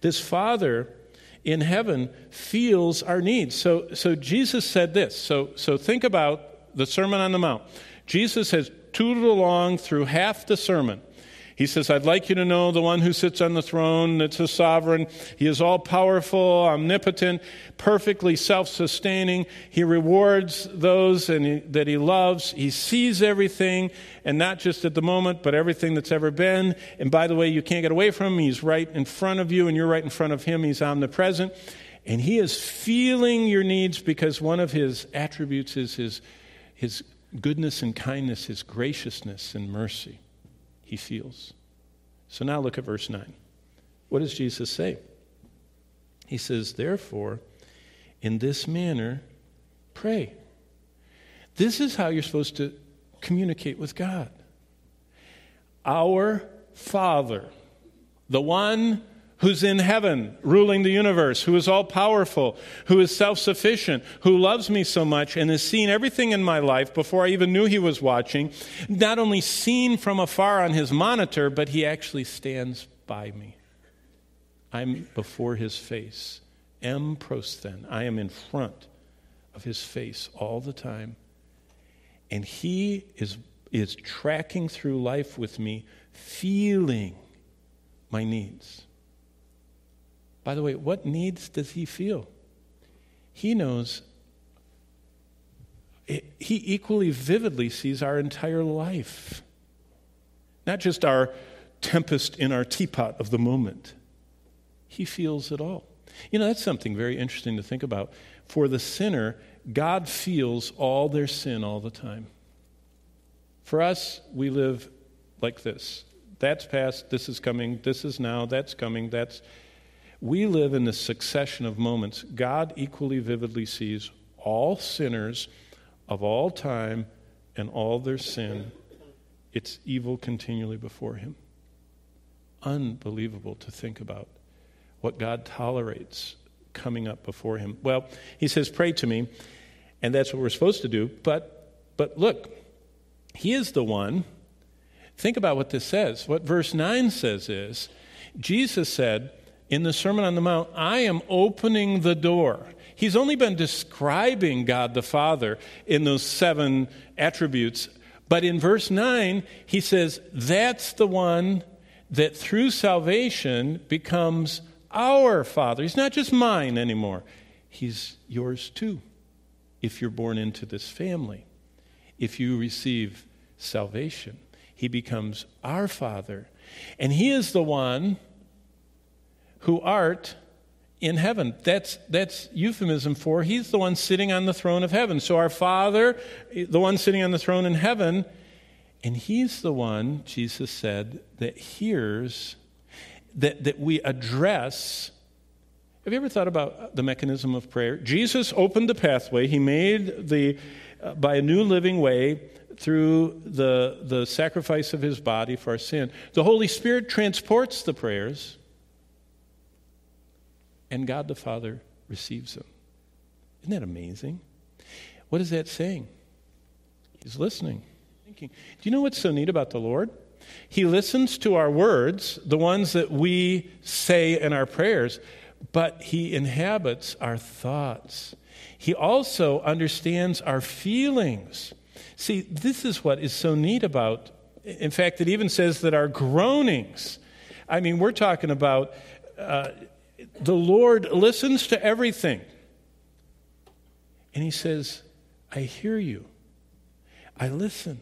This Father in heaven feels our needs. So, so Jesus said this. So, so think about the Sermon on the Mount. Jesus has tooted along through half the sermon. He says, I'd like you to know the one who sits on the throne, that's a sovereign. He is all powerful, omnipotent, perfectly self sustaining. He rewards those he, that he loves. He sees everything, and not just at the moment, but everything that's ever been. And by the way, you can't get away from him. He's right in front of you, and you're right in front of him. He's omnipresent. And he is feeling your needs because one of his attributes is his, his goodness and kindness, his graciousness and mercy he feels. So now look at verse 9. What does Jesus say? He says, Therefore, in this manner, pray. This is how you're supposed to communicate with God. Our Father, the one who's in heaven, ruling the universe, who is all powerful, who is self sufficient, who loves me so much and has seen everything in my life before I even knew he was watching, not only seen from afar on his monitor, but he actually stands by me. I'm before his face. Em prosthen. I am in front of his face all the time. And he is, is tracking through life with me, feeling my needs. By the way, what needs does he feel? He knows, eh, he equally vividly sees our entire life, not just our tempest in our teapot of the moment. He feels it all. You know, that's something very interesting to think about. For the sinner, God feels all their sin all the time. For us, we live like this that's past, this is coming, this is now, that's coming, that's we live in the succession of moments. God equally vividly sees all sinners of all time and all their sin. It's evil continually before Him. Unbelievable to think about what God tolerates coming up before Him. Well, He says, Pray to me, and that's what we're supposed to do. But, but look, He is the one. Think about what this says. What verse 9 says is Jesus said, in the Sermon on the Mount, I am opening the door. He's only been describing God the Father in those seven attributes. But in verse 9, he says, That's the one that through salvation becomes our Father. He's not just mine anymore, He's yours too, if you're born into this family. If you receive salvation, He becomes our Father. And He is the one who art in heaven. That's, that's euphemism for he's the one sitting on the throne of heaven. So our Father, the one sitting on the throne in heaven, and he's the one, Jesus said, that hears, that, that we address. Have you ever thought about the mechanism of prayer? Jesus opened the pathway. He made the, uh, by a new living way, through the, the sacrifice of his body for our sin. The Holy Spirit transports the prayers and God the Father receives them. Isn't that amazing? What is that saying? He's listening, thinking. Do you know what's so neat about the Lord? He listens to our words, the ones that we say in our prayers, but He inhabits our thoughts. He also understands our feelings. See, this is what is so neat about, in fact, it even says that our groanings, I mean, we're talking about uh, the Lord listens to everything. And he says, I hear you. I listen.